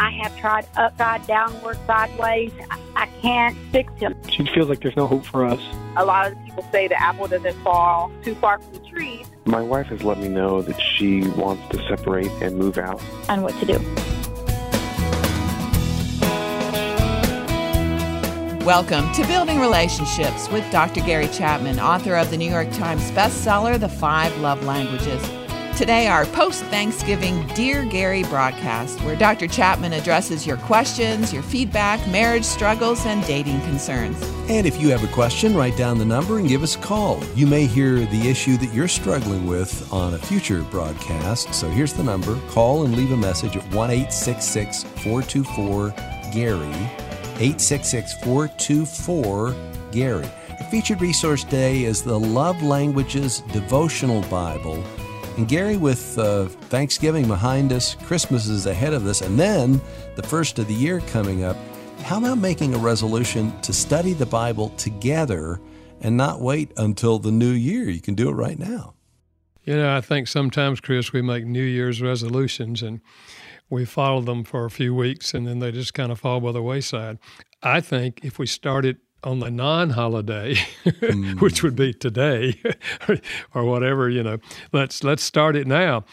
I have tried upside, downward, sideways. I, I can't fix him. She feels like there's no hope for us. A lot of people say the apple doesn't fall too far from the tree. My wife has let me know that she wants to separate and move out. And what to do. Welcome to Building Relationships with Dr. Gary Chapman, author of the New York Times bestseller, The Five Love Languages. Today, our post Thanksgiving Dear Gary broadcast, where Dr. Chapman addresses your questions, your feedback, marriage struggles, and dating concerns. And if you have a question, write down the number and give us a call. You may hear the issue that you're struggling with on a future broadcast. So here's the number call and leave a message at 1 866 424 Gary. 866 424 Gary. Featured resource today is the Love Languages Devotional Bible. And Gary, with uh, Thanksgiving behind us, Christmas is ahead of us, and then the first of the year coming up, how about making a resolution to study the Bible together and not wait until the new year? You can do it right now. You know, I think sometimes, Chris, we make New Year's resolutions and we follow them for a few weeks and then they just kind of fall by the wayside. I think if we started on the non-holiday, mm. which would be today or whatever, you know, let's let's start it now.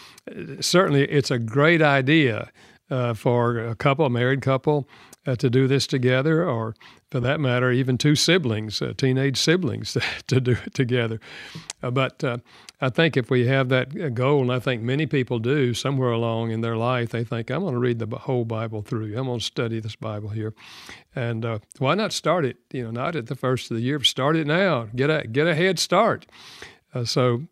Certainly, it's a great idea uh, for a couple, a married couple, uh, to do this together, or for that matter, even two siblings, uh, teenage siblings, to do it together. Uh, but uh, I think if we have that uh, goal, and I think many people do somewhere along in their life, they think, I'm going to read the whole Bible through. I'm going to study this Bible here. And why not start it, you know, not at the first of the year, but start it now. Get a, get a head start. So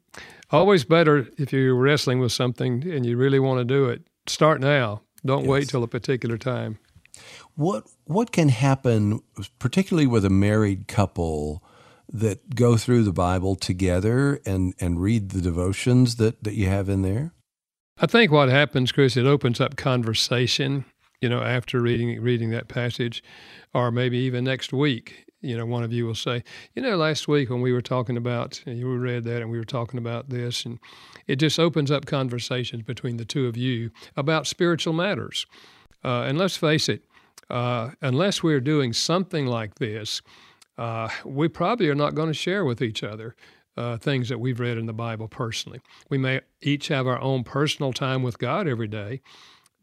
always better if you're wrestling with something and you really want to do it, start now. Don't yes. wait till a particular time. What what can happen, particularly with a married couple, that go through the Bible together and and read the devotions that that you have in there? I think what happens, Chris, it opens up conversation. You know, after reading reading that passage, or maybe even next week, you know, one of you will say, you know, last week when we were talking about, you read that and we were talking about this, and it just opens up conversations between the two of you about spiritual matters. Uh, and let's face it, uh, unless we're doing something like this, uh, we probably are not going to share with each other uh, things that we've read in the Bible personally. We may each have our own personal time with God every day,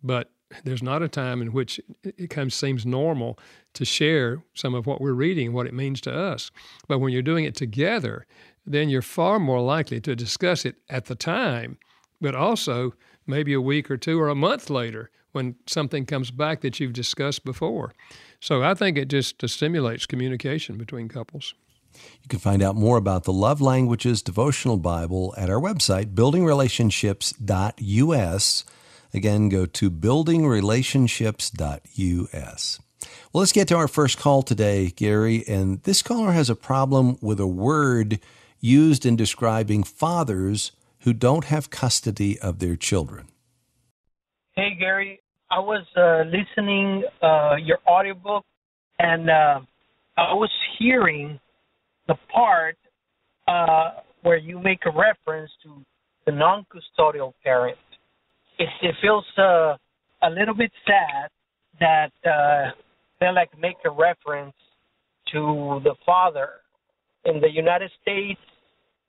but there's not a time in which it of seems normal to share some of what we're reading what it means to us. But when you're doing it together, then you're far more likely to discuss it at the time, but also maybe a week or two or a month later when something comes back that you've discussed before. So I think it just stimulates communication between couples. You can find out more about the Love Languages Devotional Bible at our website, buildingrelationships.us. Again, go to buildingrelationships.us. Well, let's get to our first call today, Gary. And this caller has a problem with a word used in describing fathers who don't have custody of their children. Hey, Gary. I was uh, listening uh, your audiobook, and uh, I was hearing the part uh, where you make a reference to the non-custodial parent. It, it feels uh, a little bit sad that uh, they like make a reference to the father. In the United States,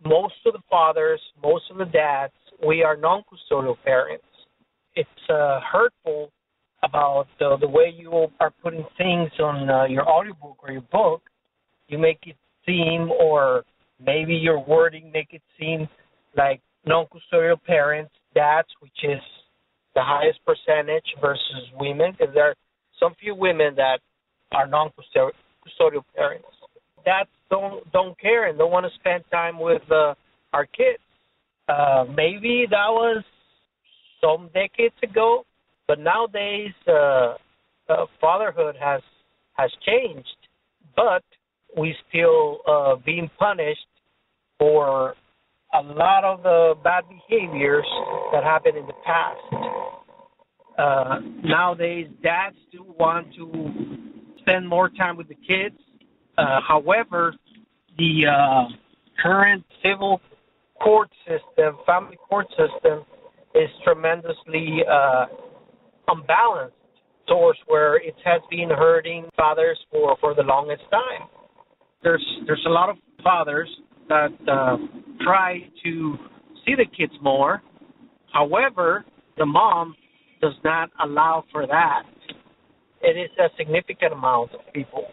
most of the fathers, most of the dads, we are non-custodial parents it's uh, hurtful about the, the way you are putting things on uh, your audiobook or your book. You make it seem, or maybe your wording make it seem like non-custodial parents, dads, which is the highest percentage versus women, because there are some few women that are non-custodial parents. Dads don't don't care and don't want to spend time with uh, our kids. Uh, maybe that was some decades ago, but nowadays uh, uh, fatherhood has has changed, but we still uh, being punished for a lot of the bad behaviors that happened in the past. Uh, nowadays, dads do want to spend more time with the kids. Uh, however, the uh, current civil court system, family court system, is tremendously uh, unbalanced source where it has been hurting fathers for, for the longest time. There's there's a lot of fathers that uh, try to see the kids more. However, the mom does not allow for that. It is a significant amount of people.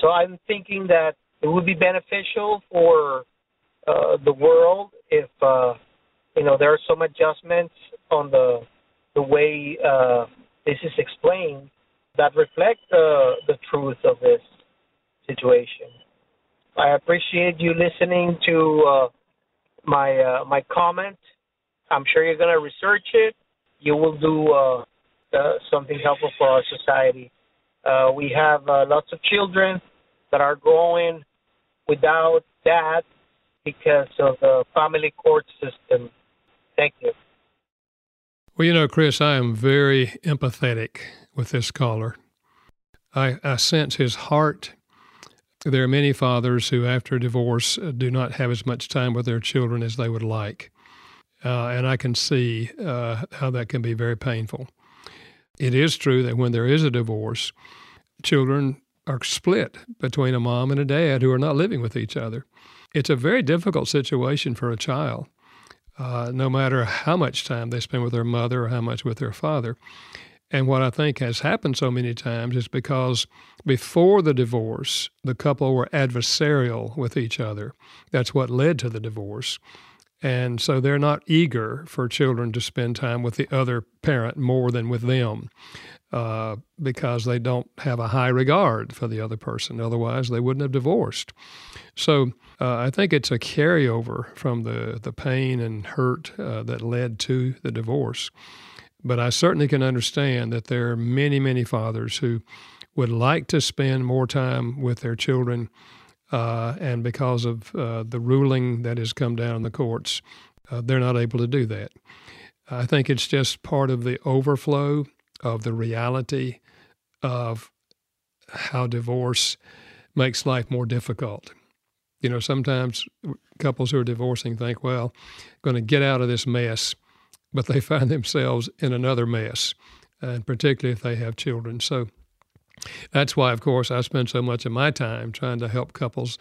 So I'm thinking that it would be beneficial for uh, the world if uh, you know there are some adjustments on the the way uh, this is explained that reflect uh, the truth of this situation. I appreciate you listening to uh, my uh, my comment. I'm sure you're to research it. You will do uh, uh, something helpful for our society. Uh, we have uh, lots of children that are growing without dad because of the family court system. Thank you. Well, you know, Chris, I am very empathetic with this caller. I, I sense his heart. There are many fathers who, after a divorce, uh, do not have as much time with their children as they would like. Uh, and I can see uh, how that can be very painful. It is true that when there is a divorce, children are split between a mom and a dad who are not living with each other. It's a very difficult situation for a child, uh, no matter how much time they spend with their mother or how much with their father. And what I think has happened so many times is because before the divorce, the couple were adversarial with each other. That's what led to the divorce. And so they're not eager for children to spend time with the other parent more than with them uh, because they don't have a high regard for the other person. Otherwise, they wouldn't have divorced. So uh, I think it's a carryover from the, the pain and hurt uh, that led to the divorce. But I certainly can understand that there are many, many fathers who would like to spend more time with their children uh, and because of uh, the ruling that has come down in the courts, uh, they're not able to do that. I think it's just part of the overflow of the reality of how divorce makes life more difficult. You know, sometimes couples who are divorcing think, well, I'm going to get out of this mess, but they find themselves in another mess, and particularly if they have children. So that's why, of course, I spend so much of my time trying to help couples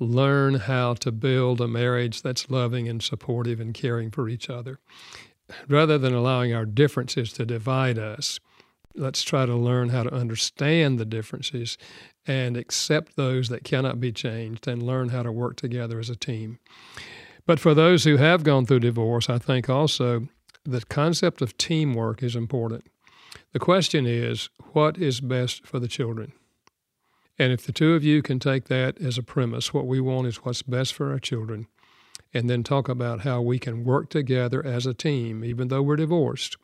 learn how to build a marriage that's loving and supportive and caring for each other. Rather than allowing our differences to divide us, let's try to learn how to understand the differences and accept those that cannot be changed and learn how to work together as a team. But for those who have gone through divorce, I think also the concept of teamwork is important. The question is, what is best for the children? And if the two of you can take that as a premise, what we want is what's best for our children, and then talk about how we can work together as a team, even though we're divorced,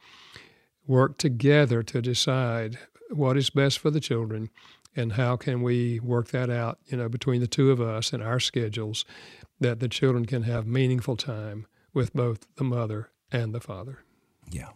work together to decide what is best for the children and how can we work that out, you know, between the two of us and our schedules that the children can have meaningful time with both the mother and the father. Yeah.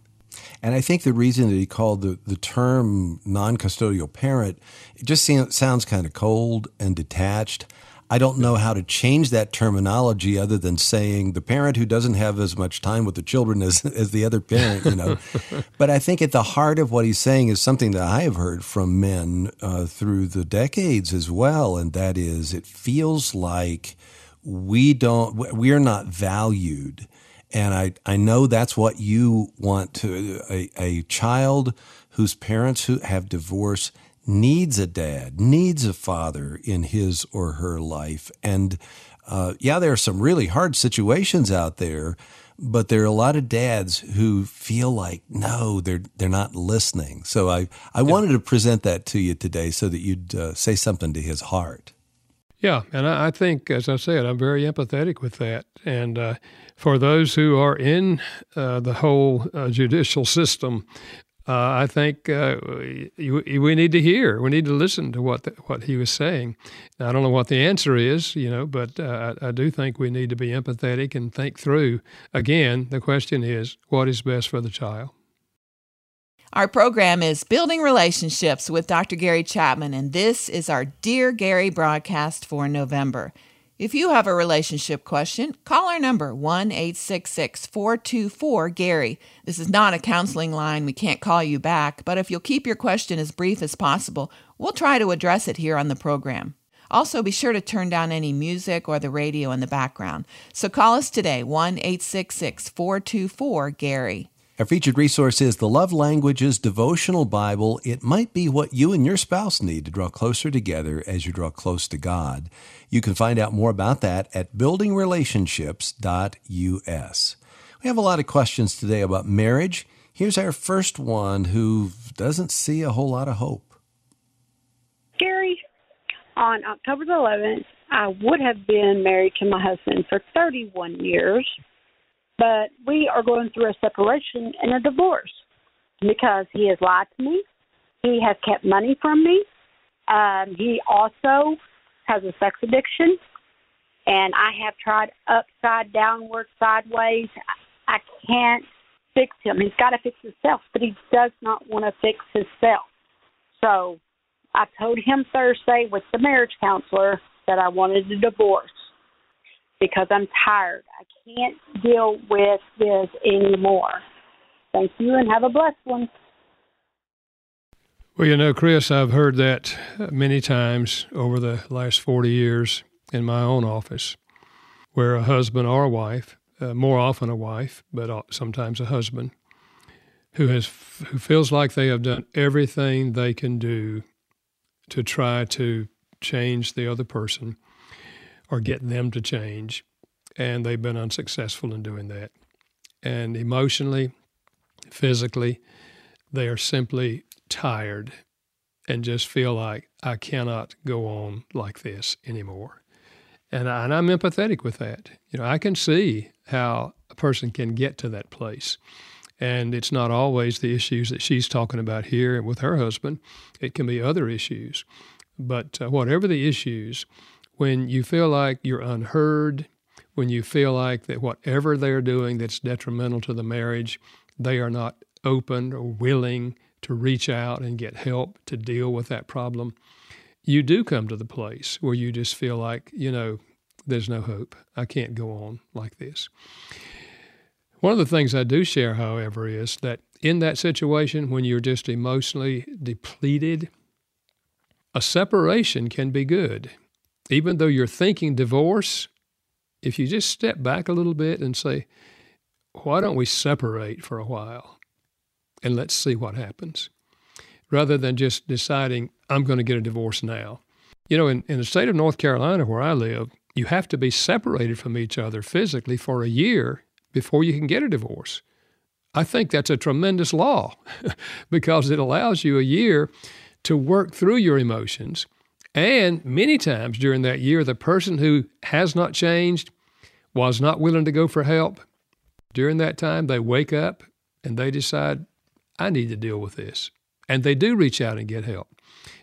And I think the reason that he called the, the term non custodial parent, it just seems, sounds kind of cold and detached. I don't know how to change that terminology other than saying the parent who doesn't have as much time with the children as, as the other parent, you know. but I think at the heart of what he's saying is something that I have heard from men uh, through the decades as well, and that is it feels like we don't, we're not valued and I, I know that's what you want to a, a child whose parents who have divorced needs a dad, needs a father in his or her life. And uh, yeah, there are some really hard situations out there, but there are a lot of dads who feel like no, they're they're not listening. So I I yeah. wanted to present that to you today so that you'd uh, say something to his heart. Yeah, and I, I, think, as I said, I'm very empathetic with that. And uh, for those who are in uh, the whole uh, judicial system, uh, I think uh, we, we need to hear, we need to listen to what the, what he was saying. Now, I don't know what the answer is, you know, but uh, I, I do think we need to be empathetic and think through. Again, the question is, what is best for the child? Our program is Building Relationships with Dr. Gary Chapman, and this is our Dear Gary broadcast for November. If you have a relationship question, call our number 1 866 424 Gary. This is not a counseling line. We can't call you back, but if you'll keep your question as brief as possible, we'll try to address it here on the program. Also, be sure to turn down any music or the radio in the background. So call us today, 1 866 424 Gary. Our featured resource is the Love Languages Devotional Bible. It might be what you and your spouse need to draw closer together as you draw close to God. You can find out more about that at buildingrelationships.us. We have a lot of questions today about marriage. Here's our first one who doesn't see a whole lot of hope. Gary, on October the 11th, I would have been married to my husband for 31 years, but we are going through a separation and a divorce because he has lied to me. He has kept money from me. Um, he also has a sex addiction, and I have tried upside, downward, sideways. I can't fix him. He's got to fix himself, but he does not want to fix himself. So I told him Thursday with the marriage counselor that I wanted a divorce because I'm tired. I can't deal with this anymore. Thank you and have a blessed one. Well, you know, Chris, I've heard that many times over the last 40 years in my own office, where a husband or a wife, uh, more often a wife, but sometimes a husband, who has who feels like they have done everything they can do to try to change the other person or get them to change, and they've been unsuccessful in doing that. And emotionally, physically, they are simply tired and just feel like I cannot go on like this anymore. And, I, and I'm empathetic with that. You know, I can see how a person can get to that place. And it's not always the issues that she's talking about here with her husband. It can be other issues. But uh, whatever the issues, when you feel like you're unheard, when you feel like that whatever they're doing that's detrimental to the marriage, they are not open or willing to reach out and get help to deal with that problem, you do come to the place where you just feel like, you know, there's no hope. I can't go on like this. One of the things I do share, however, is that in that situation, when you're just emotionally depleted, a separation can be good. Even though you're thinking divorce, if you just step back a little bit and say, why don't we separate for a while? and let's see what happens, rather than just deciding, I'm going to get a divorce now. You know, in, in the state of North Carolina where I live, you have to be separated from each other physically for a year before you can get a divorce. I think that's a tremendous law because it allows you a year to work through your emotions. And many times during that year, the person who has not changed, was not willing to go for help, during that time, they wake up and they decide, I need to deal with this. And they do reach out and get help.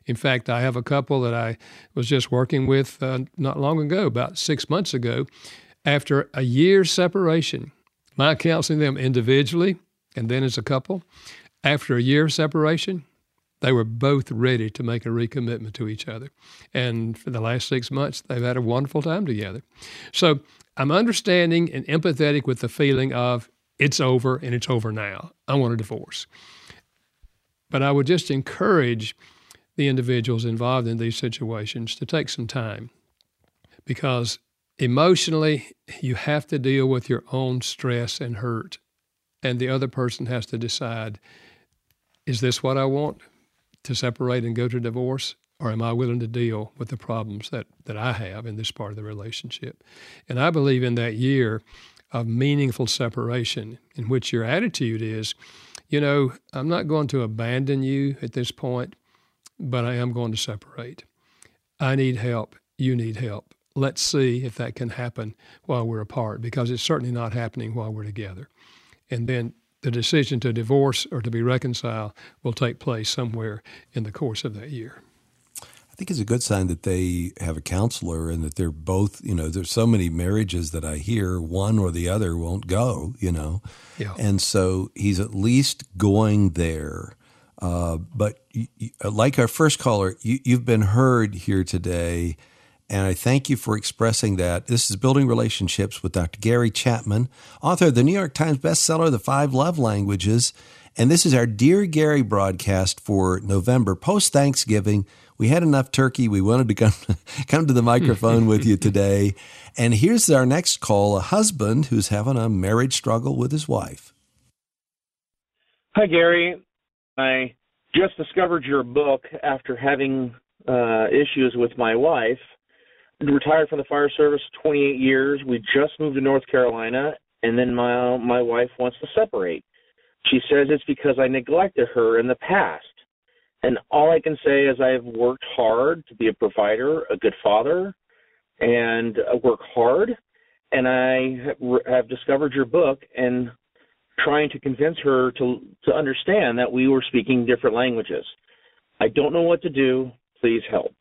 In fact, I have a couple that I was just working with uh, not long ago, about six months ago. After a year's separation, my counseling them individually and then as a couple, after a year of separation, they were both ready to make a recommitment to each other. And for the last six months, they've had a wonderful time together. So I'm understanding and empathetic with the feeling of it's over and it's over now. I want a divorce. But I would just encourage the individuals involved in these situations to take some time because emotionally, you have to deal with your own stress and hurt. And the other person has to decide is this what I want to separate and go to divorce? Or am I willing to deal with the problems that, that I have in this part of the relationship? And I believe in that year, of meaningful separation, in which your attitude is, you know, I'm not going to abandon you at this point, but I am going to separate. I need help. You need help. Let's see if that can happen while we're apart, because it's certainly not happening while we're together. And then the decision to divorce or to be reconciled will take place somewhere in the course of that year I think it's a good sign that they have a counselor and that they're both, you know, there's so many marriages that I hear one or the other won't go, you know. Yeah. And so he's at least going there. Uh, but you, you, like our first caller, you, you've been heard here today, And I thank you for expressing that. This is Building Relationships with Dr. Gary Chapman, author of the New York Times bestseller, The Five Love Languages. And this is our Dear Gary broadcast for November, post Thanksgiving. We had enough turkey. We wanted to come, come to the microphone with you today. And here's our next call a husband who's having a marriage struggle with his wife. Hi, Gary. I just discovered your book after having uh, issues with my wife. Retired from the fire service 28 years. We just moved to North Carolina, and then my my wife wants to separate. She says it's because I neglected her in the past. And all I can say is I've worked hard to be a provider, a good father, and uh, work hard. And I have discovered your book and trying to convince her to to understand that we were speaking different languages. I don't know what to do. Please help.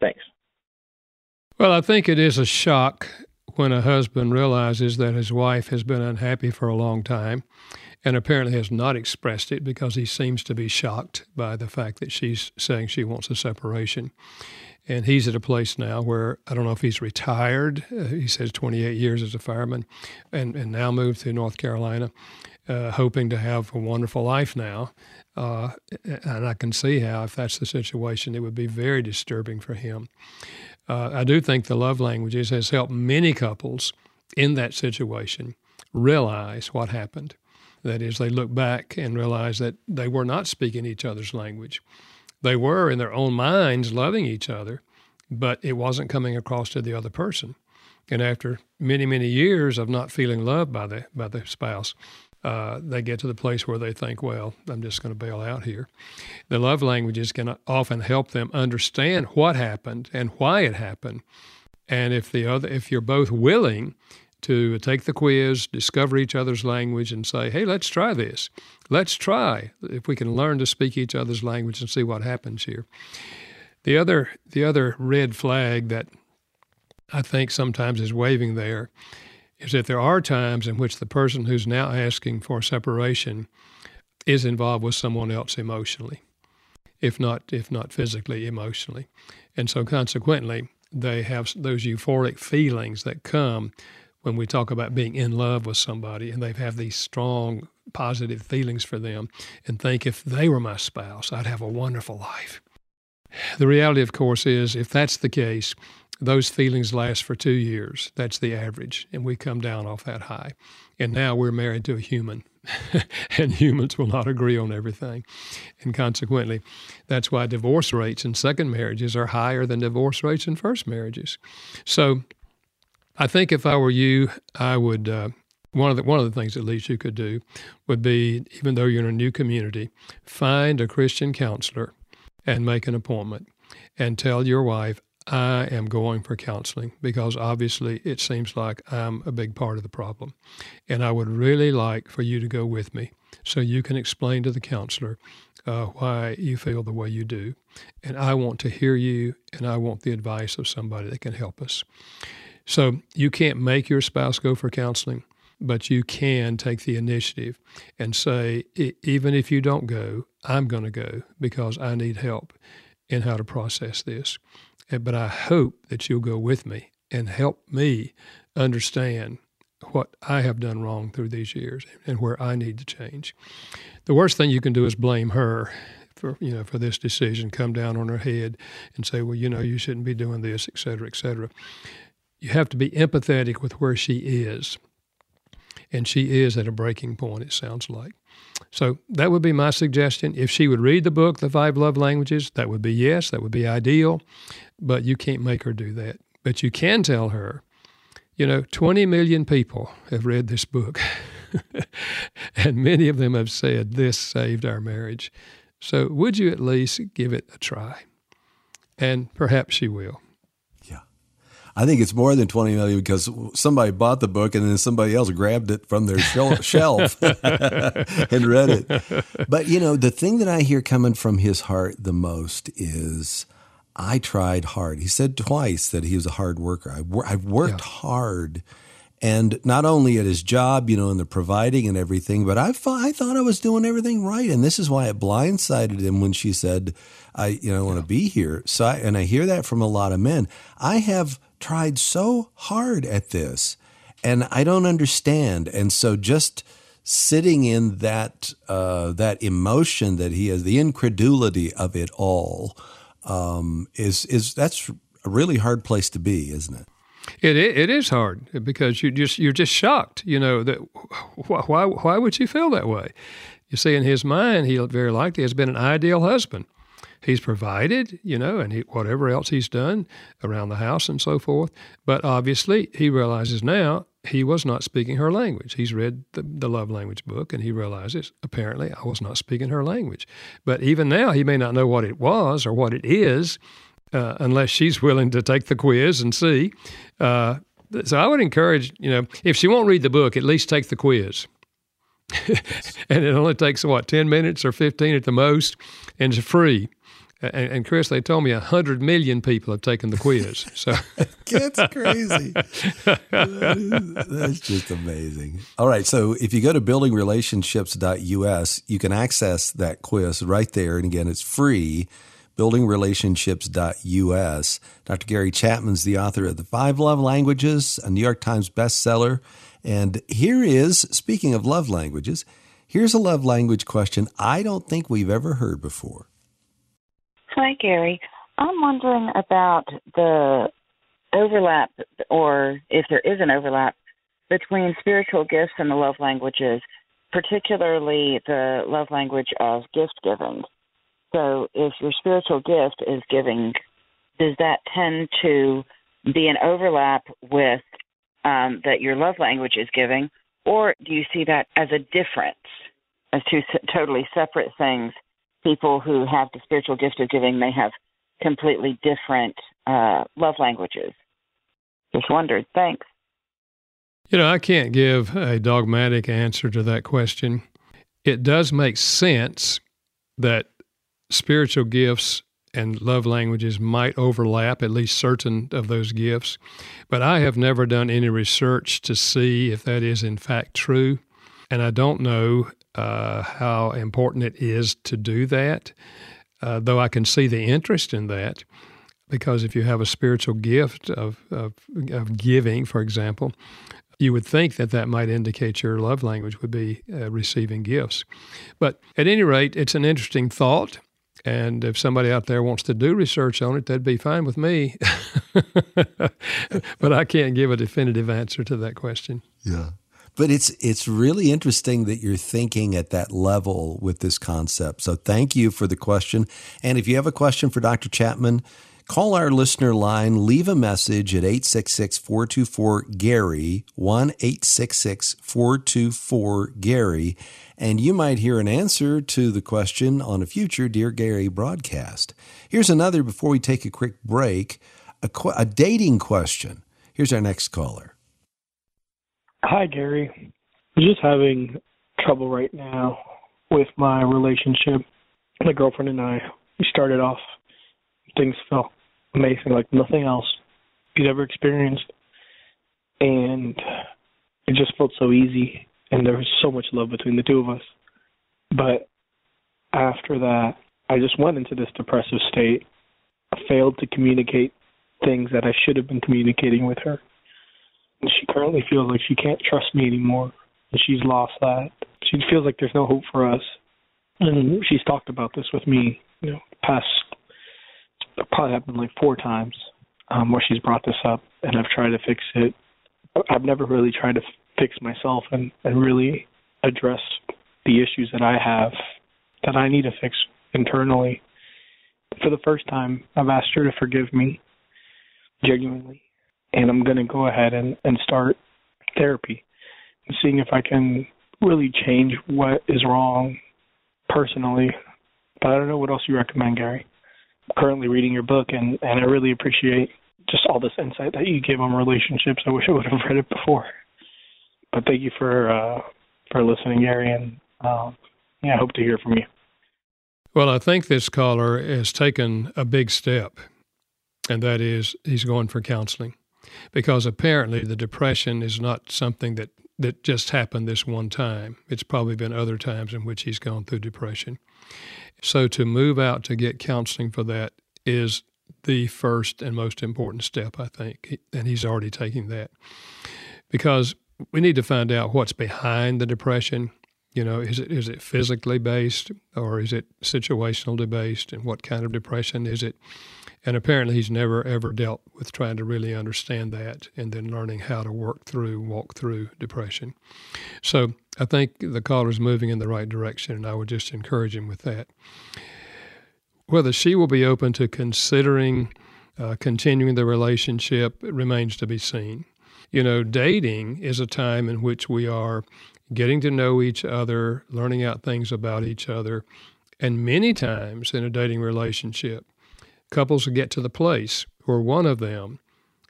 Thanks. Well, I think it is a shock when a husband realizes that his wife has been unhappy for a long time and apparently has not expressed it because he seems to be shocked by the fact that she's saying she wants a separation. And he's at a place now where I don't know if he's retired. Uh, he says 28 years as a fireman and, and now moved to North Carolina, uh, hoping to have a wonderful life now. Uh, and I can see how, if that's the situation, it would be very disturbing for him. Uh, I do think the love languages has helped many couples in that situation realize what happened. That is, they look back and realize that they were not speaking each other's language. They were in their own minds loving each other, but it wasn't coming across to the other person. And after many, many years of not feeling loved by the by the spouse, uh, they get to the place where they think, well, I'm just going to bail out here. The love languages can often help them understand what happened and why it happened. And if the other, if you're both willing to take the quiz, discover each other's language, and say, hey, let's try this. Let's try if we can learn to speak each other's language and see what happens here. The other, the other red flag that I think sometimes is waving there is that there are times in which the person who's now asking for separation is involved with someone else emotionally, if not if not physically, emotionally, and so consequently they have those euphoric feelings that come when we talk about being in love with somebody and they have these strong positive feelings for them and think if they were my spouse, I'd have a wonderful life. The reality, of course, is if that's the case, those feelings last for two years. That's the average. And we come down off that high. And now we're married to a human. and humans will not agree on everything. And consequently, that's why divorce rates in second marriages are higher than divorce rates in first marriages. So I think if I were you, I would. Uh, one of the one of the things at least you could do would be, even though you're in a new community, find a Christian counselor and make an appointment, and tell your wife, I am going for counseling because obviously it seems like I'm a big part of the problem, and I would really like for you to go with me so you can explain to the counselor uh, why you feel the way you do, and I want to hear you, and I want the advice of somebody that can help us. So you can't make your spouse go for counseling, but you can take the initiative and say, even if you don't go, I'm going to go because I need help in how to process this. But I hope that you'll go with me and help me understand what I have done wrong through these years and where I need to change. The worst thing you can do is blame her for you know for this decision, come down on her head and say, well, you know, you shouldn't be doing this, et cetera, et cetera you have to be empathetic with where she is. And she is at a breaking point, it sounds like. So that would be my suggestion. If she would read the book, The Five Love Languages, that would be yes, that would be ideal. But you can't make her do that. But you can tell her, you know, 20 million people have read this book, and many of them have said this saved our marriage. So would you at least give it a try? And perhaps she will. I think it's more than 20 million because somebody bought the book and then somebody else grabbed it from their shelf and read it. But, you know, the thing that I hear coming from his heart the most is I tried hard. He said twice that he was a hard worker. I, have worked yeah. hard and not only at his job, you know, in the providing and everything, but I thought I thought I was doing everything right, and this is why it blindsided him when she said, "I, you know, want to be here." So, I, and I hear that from a lot of men. I have tried so hard at this, and I don't understand, and so just sitting in that uh, that emotion that he has, the incredulity of it all, um, is is that's a really hard place to be, isn't it? It it is hard because you just you're just shocked. You know that why why would you feel that way? You see, in his mind, he very likely has been an ideal husband. He's provided, you know, and he, whatever else he's done around the house and so forth. But obviously, he realizes now he was not speaking her language. He's read the, the love language book and he realizes apparently I was not speaking her language. But even now, he may not know what it was or what it is uh, unless she's willing to take the quiz and see. Uh, so I would encourage, you know, if she won't read the book, at least take the quiz. and it only takes what ten minutes or fifteen at the most, and it's free. And, and Chris, they told me hundred million people have taken the quiz. So that's crazy. that's just amazing. All right, so if you go to buildingrelationships.us, you can access that quiz right there, and again, it's free buildingrelationships.us. Dr. Gary Chapman's the author of The Five Love Languages, a New York Times bestseller. And here is, speaking of love languages, here's a love language question I don't think we've ever heard before. Hi, Gary. I'm wondering about the overlap, or if there is an overlap, between spiritual gifts and the love languages, particularly the love language of gift giving. So if your spiritual gift is giving, does that tend to be an overlap with um, that your love language is giving, or do you see that as a difference, as two totally separate things? People who have the spiritual gift of giving may have completely different uh, love languages. Just wondered. Thanks. You know, I can't give a dogmatic answer to that question. It does make sense that spiritual gifts and love languages might overlap, at least certain of those gifts. But I have never done any research to see if that is in fact true. And I don't know uh, how important it is to do that, uh, though I can see the interest in that. Because if you have a spiritual gift of, of, of giving, for example, you would think that that might indicate your love language would be uh, receiving gifts. But at any rate, it's an interesting thought. And if somebody out there wants to do research on it, that'd be fine with me. but I can't give a definitive answer to that question. Yeah. But it's it's really interesting that you're thinking at that level with this concept. So thank you for the question. And if you have a question for Dr. Chapman, call our listener line, leave a message at 866-424-GARY, 1-866-424-GARY and you might hear an answer to the question on a future Dear Gary broadcast. Here's another before we take a quick break a, a dating question. Here's our next caller. Hi, Gary. I'm just having trouble right now with my relationship. My girlfriend and I, we started off, things felt amazing, like nothing else you'd ever experienced. And it just felt so easy and there was so much love between the two of us. But after that, I just went into this depressive state. I failed to communicate things that I should have been communicating with her. She currently feels like she can't trust me anymore. And she's lost that. She feels like there's no hope for us. And she's talked about this with me, you know, past probably happened like four times um, where she's brought this up, and I've tried to fix it. I've never really tried to fix myself and, and really address the issues that I have that I need to fix internally. For the first time, I've asked her to forgive me genuinely. And I'm going to go ahead and, and start therapy and seeing if I can really change what is wrong personally. But I don't know what else you recommend, Gary. I'm currently reading your book, and, and I really appreciate just all this insight that you give on relationships. I wish I would have read it before but thank you for uh, for listening, Gary, and uh, yeah, I hope to hear from you. Well, I think this caller has taken a big step, and that is he's going for counseling. Because apparently the depression is not something that, that just happened this one time. It's probably been other times in which he's gone through depression. So to move out to get counseling for that is the first and most important step, I think, and he's already taking that. Because we need to find out what's behind the depression. You know, is it is it physically based or is it situational based, and what kind of depression is it? And apparently, he's never ever dealt with trying to really understand that and then learning how to work through, walk through depression. So I think the caller's moving in the right direction, and I would just encourage him with that. Whether she will be open to considering uh, continuing the relationship remains to be seen. You know, dating is a time in which we are getting to know each other, learning out things about each other. And many times in a dating relationship, couples get to the place where one of them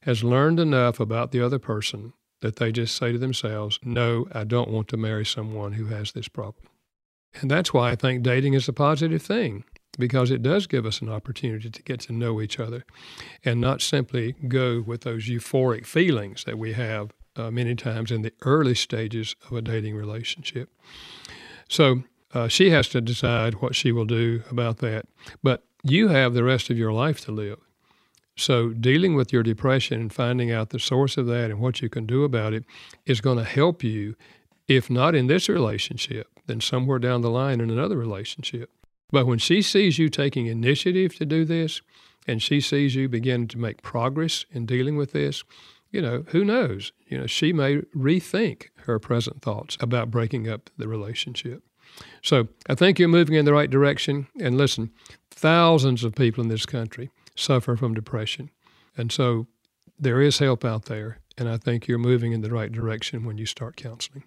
has learned enough about the other person that they just say to themselves, No, I don't want to marry someone who has this problem. And that's why I think dating is a positive thing because it does give us an opportunity to get to know each other and not simply go with those euphoric feelings that we have uh, many times in the early stages of a dating relationship. So uh, she has to decide what she will do about that. But you have the rest of your life to live. So, dealing with your depression and finding out the source of that and what you can do about it is going to help you, if not in this relationship, then somewhere down the line in another relationship. But when she sees you taking initiative to do this, and she sees you begin to make progress in dealing with this, you know, who knows? You know, she may rethink her present thoughts about breaking up the relationship. So I think you're moving in the right direction. And listen, thousands of people in this country suffer from depression. And so there is help out there. And I think you're moving in the right direction when you start counseling.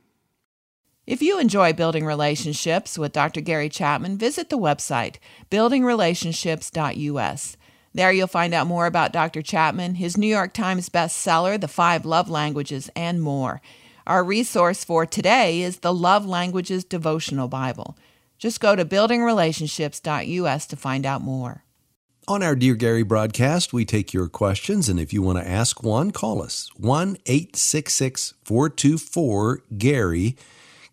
If you enjoy building relationships with Dr. Gary Chapman, visit the website buildingrelationships.us. There you'll find out more about Dr. Chapman, his New York Times bestseller, The Five Love Languages, and more. Our resource for today is the Love Languages Devotional Bible. Just go to buildingrelationships.us to find out more. On our Dear Gary broadcast, we take your questions, and if you want to ask one, call us 1 866 424 Gary.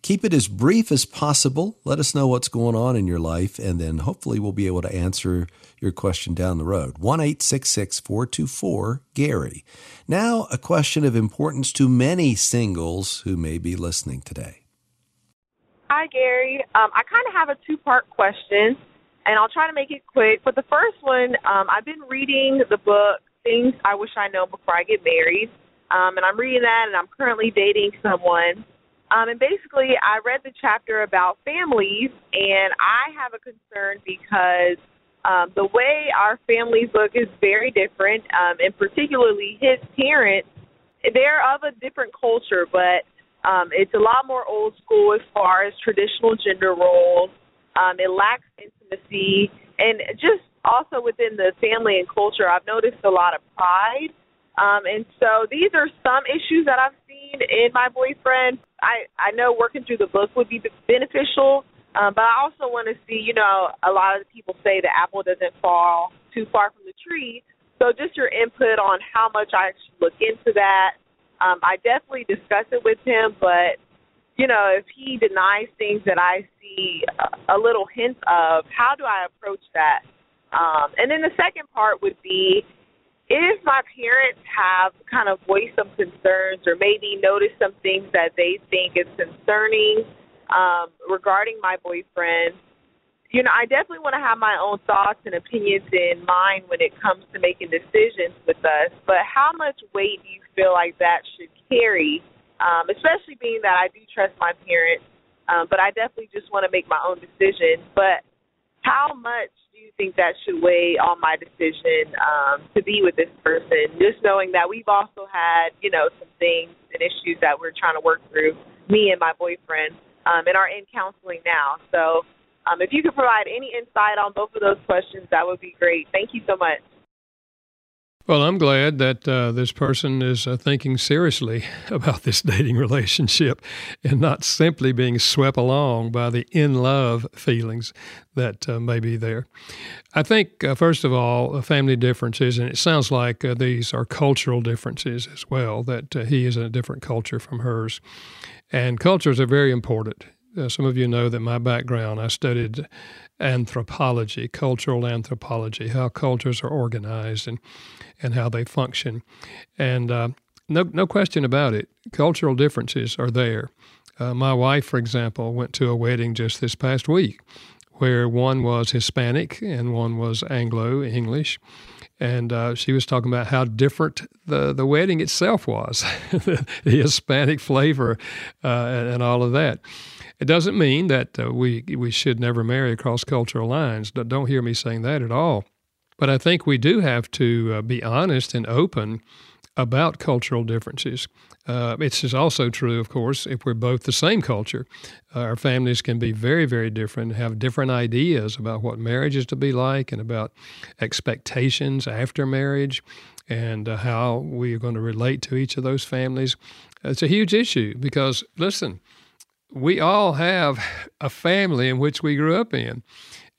Keep it as brief as possible. Let us know what's going on in your life, and then hopefully we'll be able to answer your question down the road. 1 424 Gary. Now, a question of importance to many singles who may be listening today. Hi, Gary. Um, I kind of have a two part question, and I'll try to make it quick. But the first one, um, I've been reading the book Things I Wish I Know Before I Get Married. Um, and I'm reading that, and I'm currently dating someone. Um, and basically, I read the chapter about families, and I have a concern because um, the way our families look is very different, um, and particularly his parents, they're of a different culture, but um, it's a lot more old school as far as traditional gender roles. Um, it lacks intimacy, and just also within the family and culture, I've noticed a lot of pride. Um, and so these are some issues that I've seen in my boyfriend. I, I know working through the book would be beneficial, um, but I also want to see, you know, a lot of people say the apple doesn't fall too far from the tree. So just your input on how much I should look into that. Um, I definitely discuss it with him, but you know, if he denies things that I see a, little hint of, how do I approach that? Um, and then the second part would be if my parents have kind of voiced some concerns or maybe noticed some things that they think is concerning um, regarding my boyfriend, you know, I definitely want to have my own thoughts and opinions in mind when it comes to making decisions with us. But how much weight do you feel like that should carry, um, especially being that I do trust my parents, um, but I definitely just want to make my own decision. But how much do you think that should weigh on my decision um, to be with this person? Just knowing that we've also had, you know, some things and issues that we're trying to work through, me and my boyfriend, um, and are in counseling now. So um, if you could provide any insight on both of those questions, that would be great. Thank you so much. Well, I'm glad that uh, this person is uh, thinking seriously about this dating relationship and not simply being swept along by the in love feelings that uh, may be there. I think, uh, first of all, family differences, and it sounds like uh, these are cultural differences as well, that uh, he is in a different culture from hers. And cultures are very important. Some of you know that my background, I studied anthropology, cultural anthropology, how cultures are organized and, and how they function. And uh, no, no question about it, cultural differences are there. Uh, my wife, for example, went to a wedding just this past week where one was Hispanic and one was Anglo English. And uh, she was talking about how different the, the wedding itself was, the Hispanic flavor uh, and, and all of that. It doesn't mean that uh, we we should never marry across cultural lines. Don't hear me saying that at all. But I think we do have to uh, be honest and open about cultural differences. Uh, it's also true, of course, if we're both the same culture. Uh, our families can be very, very different, have different ideas about what marriage is to be like and about expectations after marriage and uh, how we are going to relate to each of those families. It's a huge issue because, listen, we all have a family in which we grew up in,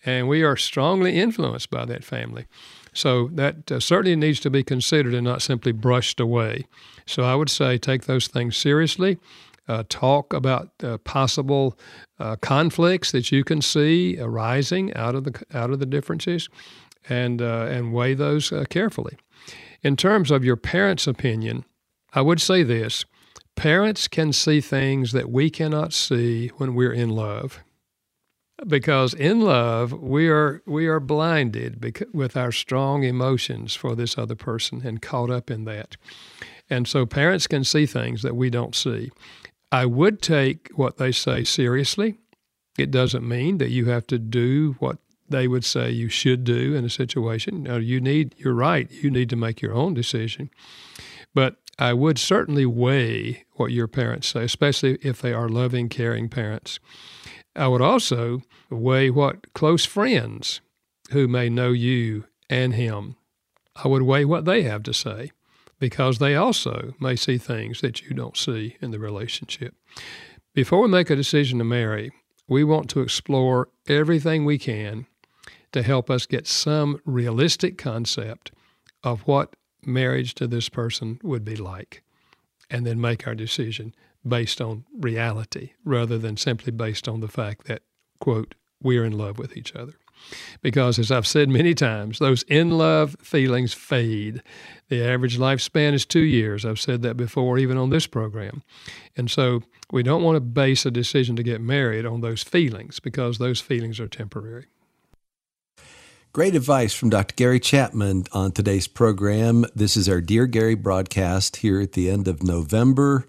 and we are strongly influenced by that family. So that uh, certainly needs to be considered and not simply brushed away. So I would say take those things seriously. Uh, talk about uh, possible uh, conflicts that you can see arising out of the out of the differences, and uh, and weigh those uh, carefully. In terms of your parents' opinion, I would say this: Parents can see things that we cannot see when we're in love. Because in love, we are we are blinded with our strong emotions for this other person and caught up in that. And so parents can see things that we don't see. I would take what they say seriously. It doesn't mean that you have to do what they would say you should do in a situation. No, you need you're right, you need to make your own decision. But I would certainly weigh what your parents say, especially if they are loving, caring parents. I would also weigh what close friends who may know you and him, I would weigh what they have to say because they also may see things that you don't see in the relationship. Before we make a decision to marry, we want to explore everything we can to help us get some realistic concept of what marriage to this person would be like, and then make our decision based on reality rather than simply based on the fact that, quote, we're in love with each other. Because as I've said many times, those in love feelings fade. The average lifespan is two years. I've said that before, even on this program. And so we don't want to base a decision to get married on those feelings because those feelings are temporary. Great advice from Dr. Gary Chapman on today's program. This is our Dear Gary broadcast here at the end of November.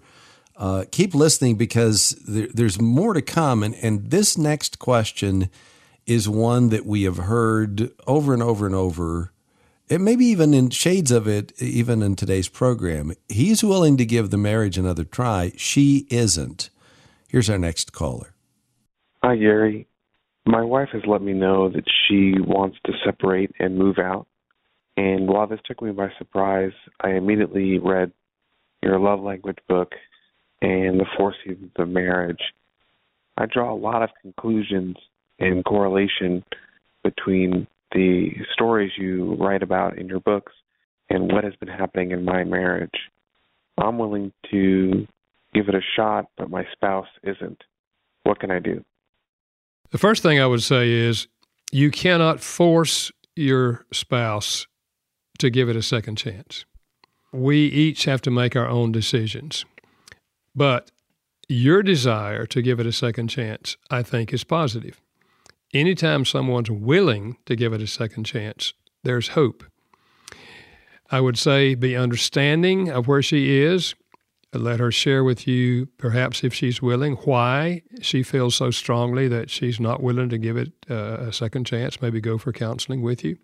Uh, keep listening because there, there's more to come. And, and this next question is one that we have heard over and over and over. It maybe even in shades of it, even in today's program. He's willing to give the marriage another try. She isn't. Here's our next caller. Hi, Gary. My wife has let me know that she wants to separate and move out. And while this took me by surprise, I immediately read your love language book and the four seasons of marriage. I draw a lot of conclusions and correlation between the stories you write about in your books and what has been happening in my marriage. I'm willing to give it a shot, but my spouse isn't. What can I do? The first thing I would say is you cannot force your spouse to give it a second chance. We each have to make our own decisions. But your desire to give it a second chance, I think, is positive. Anytime someone's willing to give it a second chance, there's hope. I would say be understanding of where she is let her share with you, perhaps if she's willing, why she feels so strongly that she's not willing to give it uh, a second chance, maybe go for counseling with you.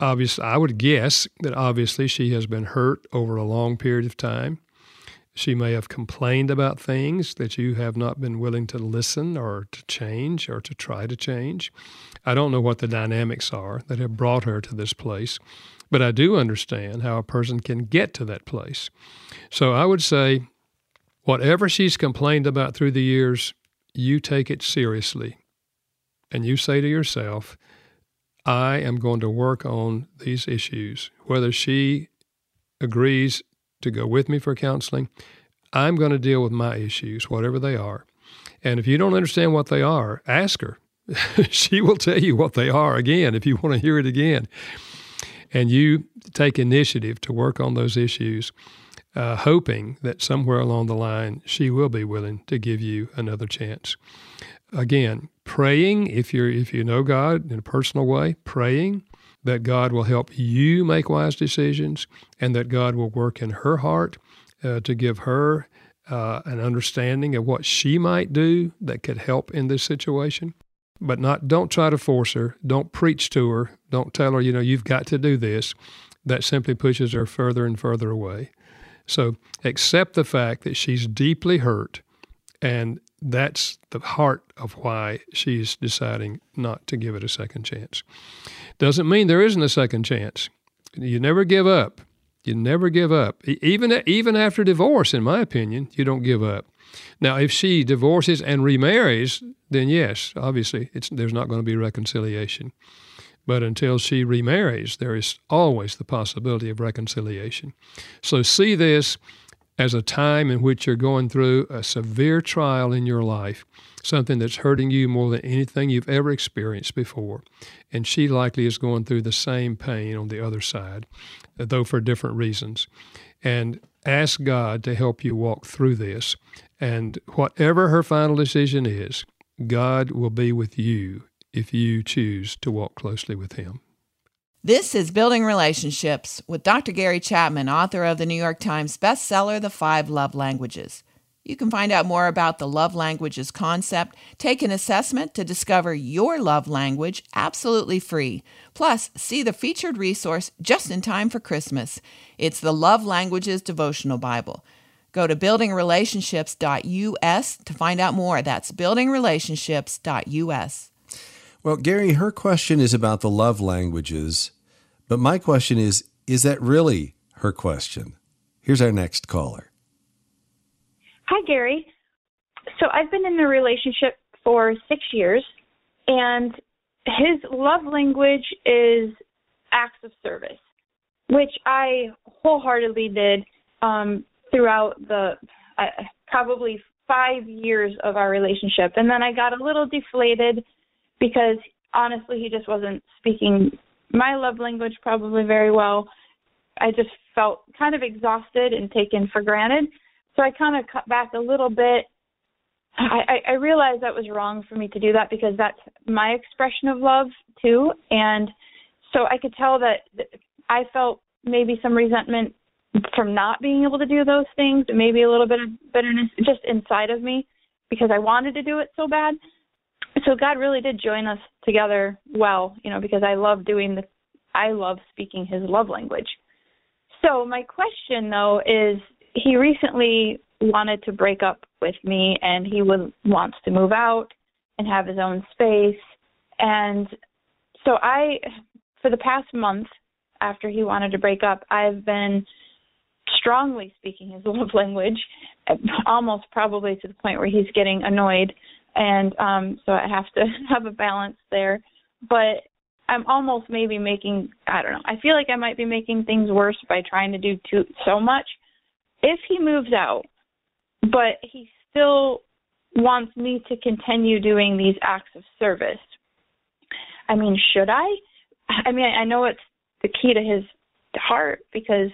Obviously, I would guess that obviously she has been hurt over a long period of time. She may have complained about things that you have not been willing to listen or to change or to try to change. I don't know what the dynamics are that have brought her to this place, but I do understand how a person can get to that place. So I would say, whatever she's complained about through the years, you take it seriously. And you say to yourself, I am going to work on these issues. Whether she agrees to go with me for counseling, I'm going to deal with my issues, whatever they are. And if you don't understand what they are, ask her. she will tell you what they are again if you want to hear it again. And you take initiative to work on those issues, uh, hoping that somewhere along the line she will be willing to give you another chance. Again, praying if you if you know God in a personal way, praying that God will help you make wise decisions and that God will work in her heart uh, to give her uh, an understanding of what she might do that could help in this situation but not don't try to force her. Don't preach to her. Don't tell her you know you've got to do this. That simply pushes her further and further away. So accept the fact that she's deeply hurt and that's the heart of why she's deciding not to give it a second chance. Doesn't mean there isn't a second chance. You never give up. You never give up. Even even after divorce in my opinion you don't give up now, if she divorces and remarries, then yes, obviously, there's not going to be reconciliation. But until she remarries, there is always the possibility of reconciliation. So see this as a time in which you're going through a severe trial in your life, something that's hurting you more than anything you've ever experienced before. And she likely is going through the same pain on the other side, though for different reasons. And ask God to help you walk through this and whatever her final decision is, God will be with you if you choose to walk closely with Him. This is Building Relationships with Dr. Gary Chapman, author of the New York Times bestseller, The Five Love Languages. You can find out more about the love languages concept, take an assessment to discover your love language absolutely free. Plus, see the featured resource just in time for Christmas. It's the Love Languages Devotional Bible. Go to buildingrelationships.us to find out more. That's buildingrelationships.us. Well, Gary, her question is about the love languages, but my question is is that really her question? Here's our next caller. Hi, Gary. So I've been in a relationship for six years, and his love language is acts of service, which I wholeheartedly did. Um, throughout the uh, probably five years of our relationship. And then I got a little deflated because honestly, he just wasn't speaking my love language probably very well. I just felt kind of exhausted and taken for granted. So I kind of cut back a little bit. I, I realized that was wrong for me to do that because that's my expression of love too. And so I could tell that I felt maybe some resentment from not being able to do those things, maybe a little bit of bitterness just inside of me because I wanted to do it so bad. So God really did join us together well, you know, because I love doing the I love speaking his love language. So my question though is he recently wanted to break up with me and he would wants to move out and have his own space and so I for the past month after he wanted to break up, I've been strongly speaking his love language, almost probably to the point where he's getting annoyed, and um, so I have to have a balance there. But I'm almost maybe making I don't know. I feel like I might be making things worse by trying to do too so much. If he moves out, but he still wants me to continue doing these acts of service. I mean, should I? I mean, I know it's the key to his heart because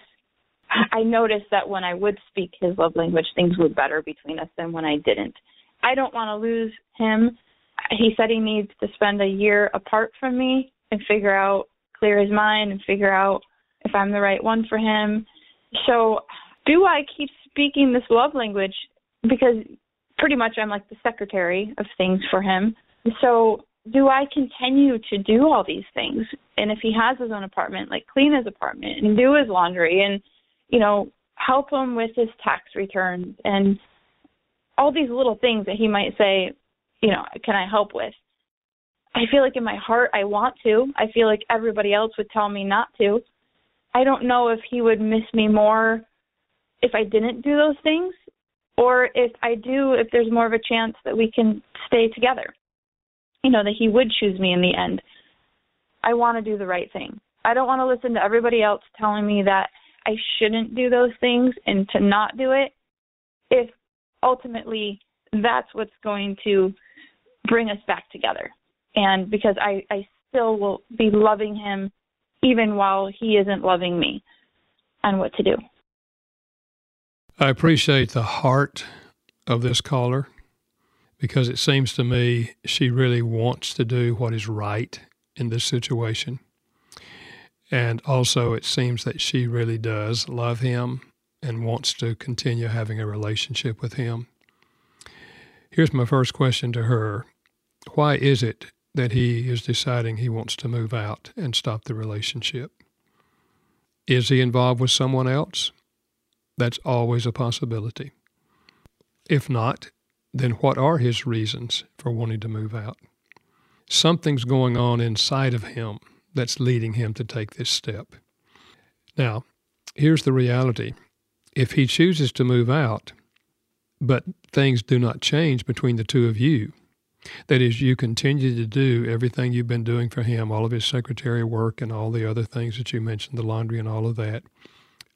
I noticed that when I would speak his love language, things were better between us than when I didn't. I don't want to lose him. He said he needs to spend a year apart from me and figure out, clear his mind and figure out if I'm the right one for him. So, do I keep speaking this love language? Because pretty much I'm like the secretary of things for him. So, do I continue to do all these things? And if he has his own apartment, like clean his apartment and do his laundry and you know, help him with his tax returns and all these little things that he might say, you know, can I help with? I feel like in my heart I want to. I feel like everybody else would tell me not to. I don't know if he would miss me more if I didn't do those things or if I do, if there's more of a chance that we can stay together. You know, that he would choose me in the end. I want to do the right thing. I don't want to listen to everybody else telling me that I shouldn't do those things and to not do it if ultimately that's what's going to bring us back together. And because I, I still will be loving him even while he isn't loving me and what to do. I appreciate the heart of this caller because it seems to me she really wants to do what is right in this situation. And also, it seems that she really does love him and wants to continue having a relationship with him. Here's my first question to her Why is it that he is deciding he wants to move out and stop the relationship? Is he involved with someone else? That's always a possibility. If not, then what are his reasons for wanting to move out? Something's going on inside of him that's leading him to take this step. Now, here's the reality if he chooses to move out, but things do not change between the two of you, that is, you continue to do everything you've been doing for him, all of his secretary work and all the other things that you mentioned, the laundry and all of that,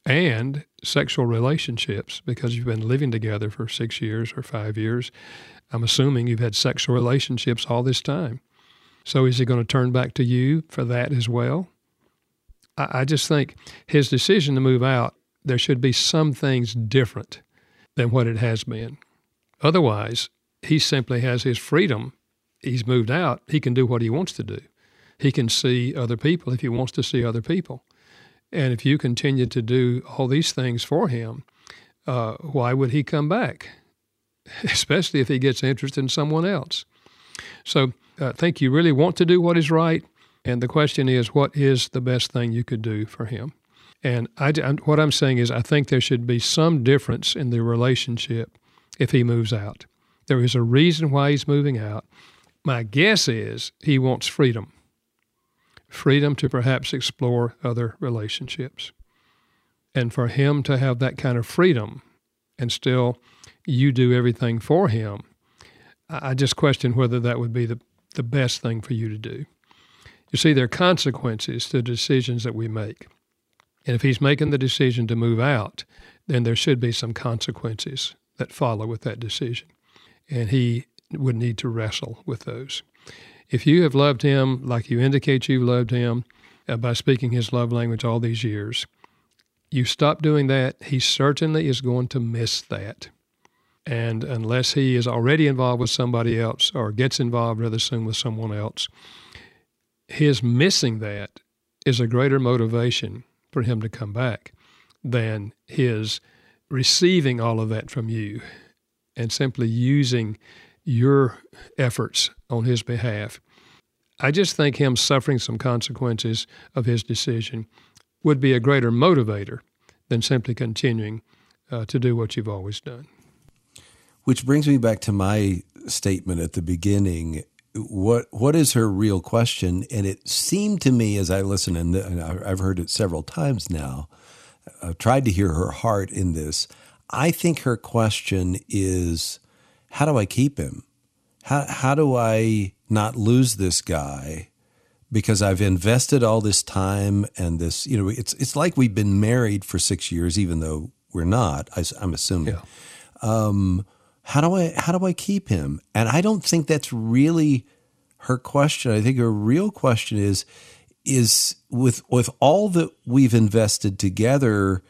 and sexual relationships because you've been living together for six years or five years. I'm assuming you've had sexual relationships all this time. So is he going to turn back to you for that as well? I, I just think his decision to move out, there should be some things different than what it has been. Otherwise, he simply has his freedom. He's moved out. He can do what he wants to do. He can see other people if he wants to see other people. And if you continue to do all these things for him, uh, why would he come back? Especially if he gets interested in someone else. So I think you really want to do what is right. And the question is, what is the best thing you could do for him? And I, what I'm saying is, I think there should be some difference in the relationship if he moves out. There is a reason why he's moving out. My guess is he wants freedom freedom to perhaps explore other relationships. And for him to have that kind of freedom and still you do everything for him, I just question whether that would be the, the best thing for you to do. You see, there are consequences to decisions that we make. And if he's making the decision to move out, then there should be some consequences that follow with that decision. And he would need to wrestle with those. If you have loved him like you indicate you've loved him uh, by speaking his love language all these years, you stop doing that, he certainly is going to miss that. And unless he is already involved with somebody else or gets involved rather soon with someone else, his missing that is a greater motivation for him to come back than his receiving all of that from you and simply using your efforts on his behalf. I just think him suffering some consequences of his decision would be a greater motivator than simply continuing uh, to do what you've always done. Which brings me back to my statement at the beginning. What what is her real question? And it seemed to me as I listened, and I've heard it several times now. I've tried to hear her heart in this. I think her question is how do I keep him? How, how do I not lose this guy? Because I've invested all this time and this, you know, it's it's like we've been married for six years, even though we're not. I, am assuming. Yeah. Um, how do I how do I keep him? And I don't think that's really her question. I think her real question is is with with all that we've invested together,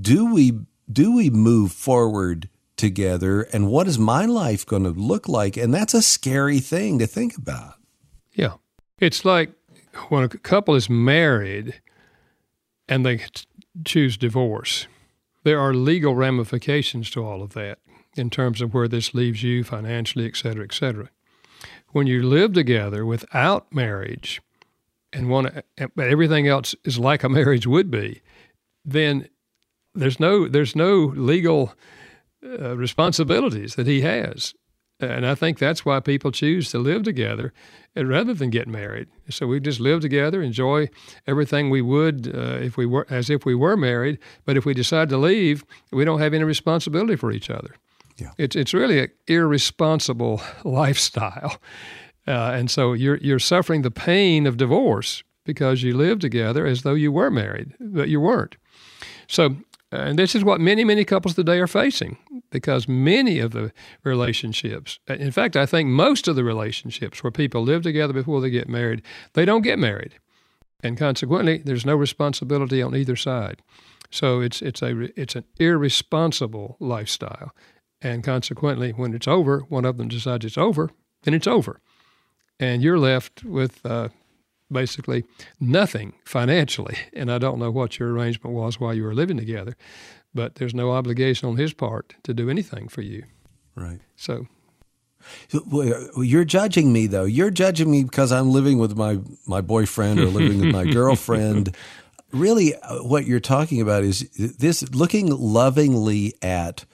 do we do we move forward together? And what is my life going to look like? And that's a scary thing to think about. Yeah. It's like when a couple is married and they choose divorce. There are legal ramifications to all of that in terms of where this leaves you financially et cetera et cetera when you live together without marriage and want everything else is like a marriage would be then there's no there's no legal uh, responsibilities that he has. And I think that's why people choose to live together uh, rather than get married. So we just live together, enjoy everything we would uh, if we were as if we were married. But if we decide to leave, we don't have any responsibility for each other. Yeah. It's it's really an irresponsible lifestyle, uh, and so you're you're suffering the pain of divorce because you live together as though you were married, but you weren't. So and this is what many, many couples today are facing because many of the relationships, in fact, I think most of the relationships where people live together before they get married, they don't get married. And consequently, there's no responsibility on either side. So it's, it's, a, it's an irresponsible lifestyle. And consequently, when it's over, one of them decides it's over, then it's over. And you're left with uh, basically nothing financially. And I don't know what your arrangement was while you were living together, but there's no obligation on his part to do anything for you. Right. So you're judging me though. You're judging me because I'm living with my my boyfriend or living with my girlfriend. Really uh, what you're talking about is this looking lovingly at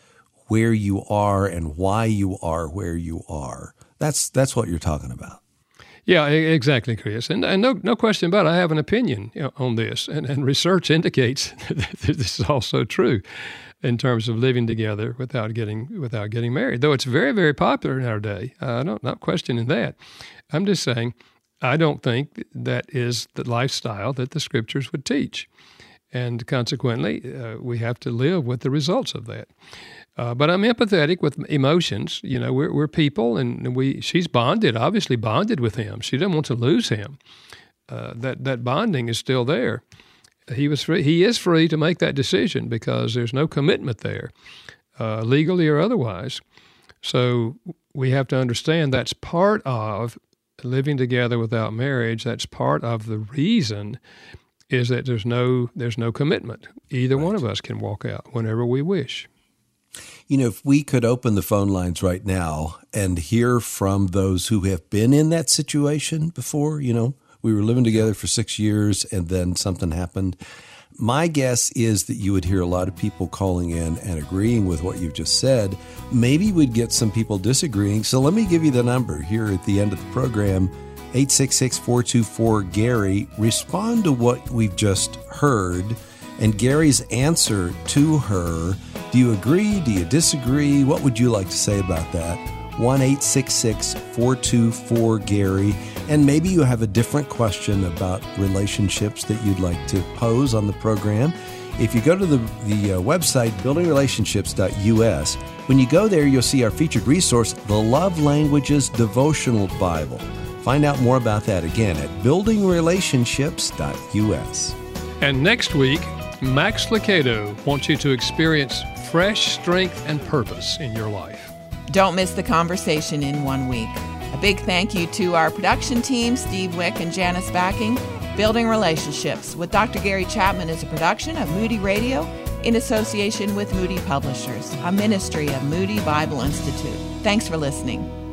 where you are and why you are where you are. That's that's what you're talking about. Yeah, exactly, Chris. And, and no, no question about it. I have an opinion on this, and, and research indicates that this is also true in terms of living together without getting without getting married. Though it's very, very popular in our day. Uh, I'm not questioning that. I'm just saying I don't think that is the lifestyle that the scriptures would teach, and consequently, uh, we have to live with the results of that. Uh, but I'm empathetic with emotions. You know, we're, we're people, and we she's bonded, obviously bonded with him. She doesn't want to lose him. Uh, that that bonding is still there. He was free. He is free to make that decision because there's no commitment there, uh, legally or otherwise. So we have to understand that's part of living together without marriage. That's part of the reason is that there's no there's no commitment. Either right. one of us can walk out whenever we wish. You know, if we could open the phone lines right now and hear from those who have been in that situation before, you know, we were living together for six years and then something happened. My guess is that you would hear a lot of people calling in and agreeing with what you've just said. Maybe we'd get some people disagreeing. So let me give you the number here at the end of the program 866 424 Gary. Respond to what we've just heard and Gary's answer to her. Do you agree? Do you disagree? What would you like to say about that? 1 424 Gary. And maybe you have a different question about relationships that you'd like to pose on the program. If you go to the, the uh, website, buildingrelationships.us, when you go there, you'll see our featured resource, the Love Languages Devotional Bible. Find out more about that again at buildingrelationships.us. And next week, Max Lucado wants you to experience fresh strength and purpose in your life. Don't miss the conversation in one week. A big thank you to our production team, Steve Wick and Janice Backing. Building Relationships with Dr. Gary Chapman is a production of Moody Radio in association with Moody Publishers, a ministry of Moody Bible Institute. Thanks for listening.